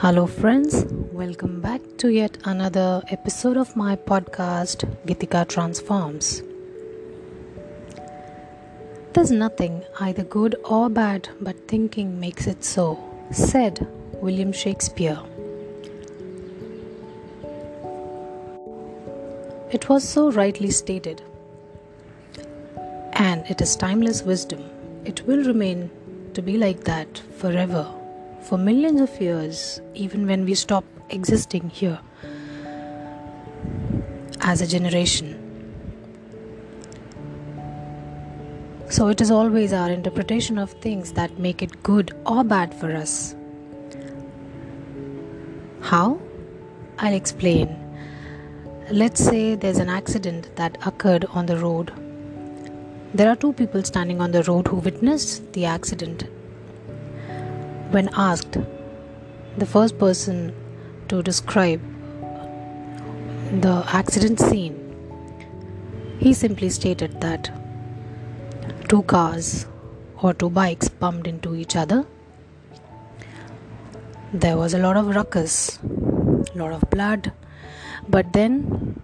Hello, friends. Welcome back to yet another episode of my podcast, Gitika Transforms. There's nothing either good or bad, but thinking makes it so, said William Shakespeare. It was so rightly stated, and it is timeless wisdom. It will remain to be like that forever for millions of years, even when we stop existing here as a generation. So it is always our interpretation of things that make it good or bad for us. How? I'll explain. Let's say there's an accident that occurred on the road. There are two people standing on the road who witnessed the accident when asked, the first person to describe the accident scene, he simply stated that two cars or two bikes bumped into each other. There was a lot of ruckus, a lot of blood, but then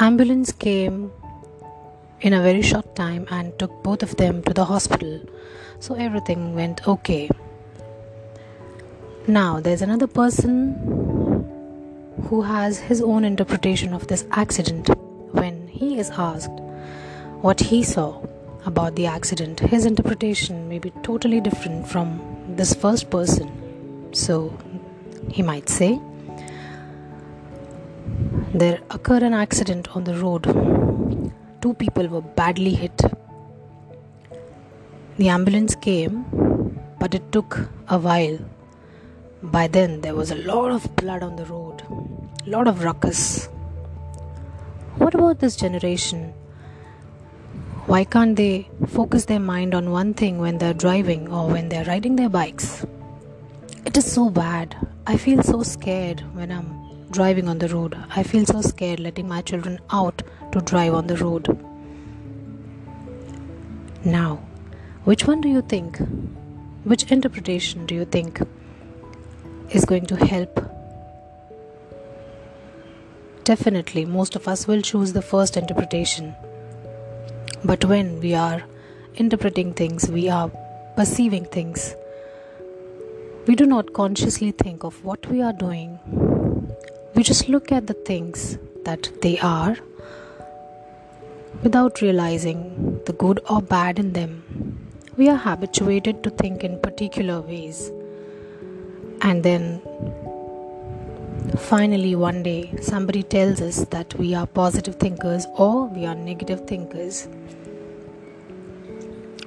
ambulance came in a very short time and took both of them to the hospital. So everything went okay. Now, there's another person who has his own interpretation of this accident. When he is asked what he saw about the accident, his interpretation may be totally different from this first person. So, he might say, There occurred an accident on the road. Two people were badly hit. The ambulance came, but it took a while by then, there was a lot of blood on the road, a lot of ruckus. What about this generation? Why can't they focus their mind on one thing when they're driving or when they're riding their bikes? It is so bad. I feel so scared when I'm driving on the road. I feel so scared letting my children out to drive on the road. Now, which one do you think? Which interpretation do you think is going to help. Definitely, most of us will choose the first interpretation. But when we are interpreting things, we are perceiving things, we do not consciously think of what we are doing. We just look at the things that they are without realizing the good or bad in them. We are habituated to think in particular ways and then finally, one day, somebody tells us that we are positive thinkers or we are negative thinkers.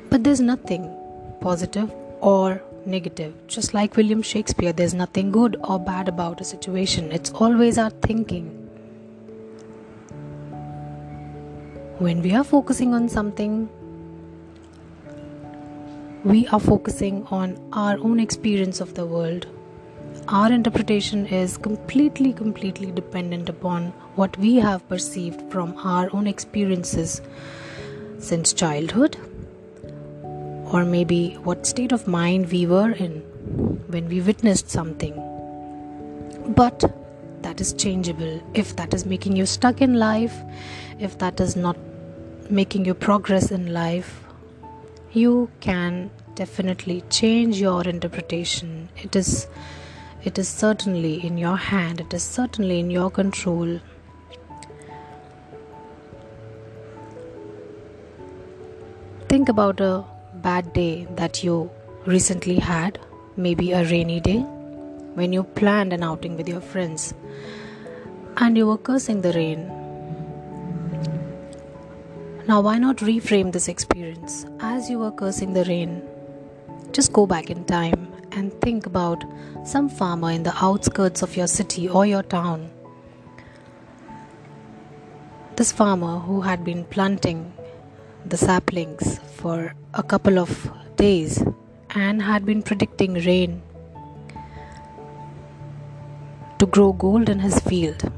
But there's nothing positive or negative. Just like William Shakespeare, there's nothing good or bad about a situation. It's always our thinking. When we are focusing on something, we are focusing on our own experience of the world our interpretation is completely, completely dependent upon what we have perceived from our own experiences since childhood, or maybe what state of mind we were in when we witnessed something. But that is changeable. If that is making you stuck in life, if that is not making you progress in life, you can definitely change your interpretation. It is it is certainly in your hand, it is certainly in your control. Think about a bad day that you recently had, maybe a rainy day, when you planned an outing with your friends and you were cursing the rain. Now, why not reframe this experience? As you were cursing the rain, just go back in time and think about some farmer in the outskirts of your city or your town. This farmer who had been planting the saplings for a couple of days and had been predicting rain to grow gold in his field.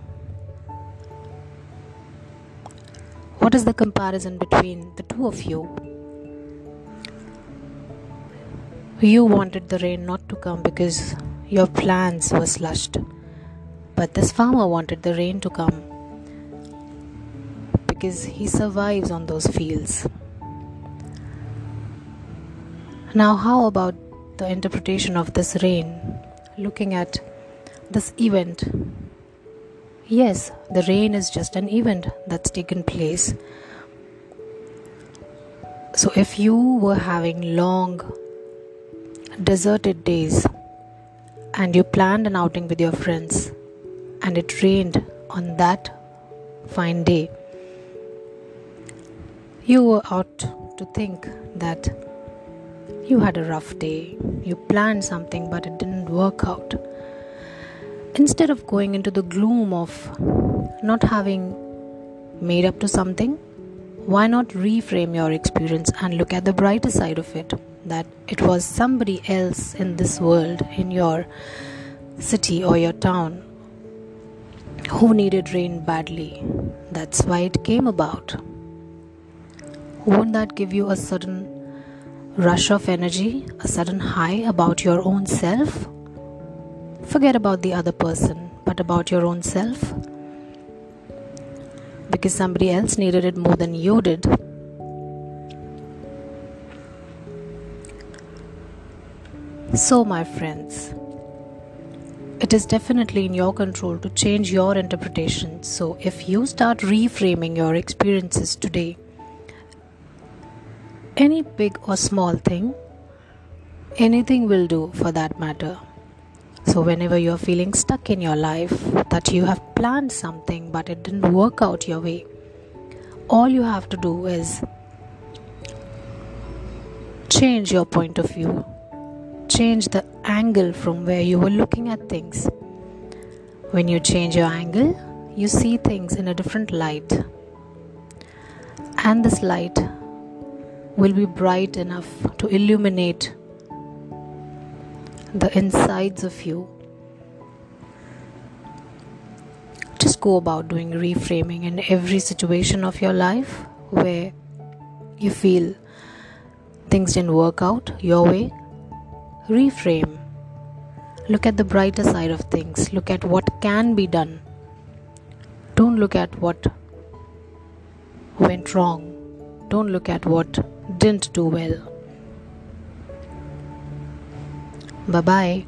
What is the comparison between the two of you? You wanted the rain not to come because your plans were slushed. But this farmer wanted the rain to come because he survives on those fields. Now, how about the interpretation of this rain? Looking at this event. Yes, the rain is just an event that's taken place. So, if you were having long, deserted days and you planned an outing with your friends and it rained on that fine day, you were out to think that you had a rough day, you planned something but it didn't work out. Instead of going into the gloom of not having made up to something, why not reframe your experience and look at the brighter side of it? That it was somebody else in this world, in your city or your town, who needed rain badly. That's why it came about. Won't that give you a sudden rush of energy, a sudden high about your own self. Forget about the other person, but about your own self. Because somebody else needed it more than you did. So, my friends, it is definitely in your control to change your interpretation. So, if you start reframing your experiences today, any big or small thing, anything will do for that matter. So, whenever you're feeling stuck in your life, that you have planned something but it didn't work out your way, all you have to do is change your point of view, change the angle from where you were looking at things. When you change your angle, you see things in a different light, and this light will be bright enough to illuminate the insides of you. Just go about doing reframing in every situation of your life where you feel things didn't work out your way. Reframe. Look at the brighter side of things. Look at what can be done. Don't look at what went wrong. Don't look at what didn't do well. Bye bye.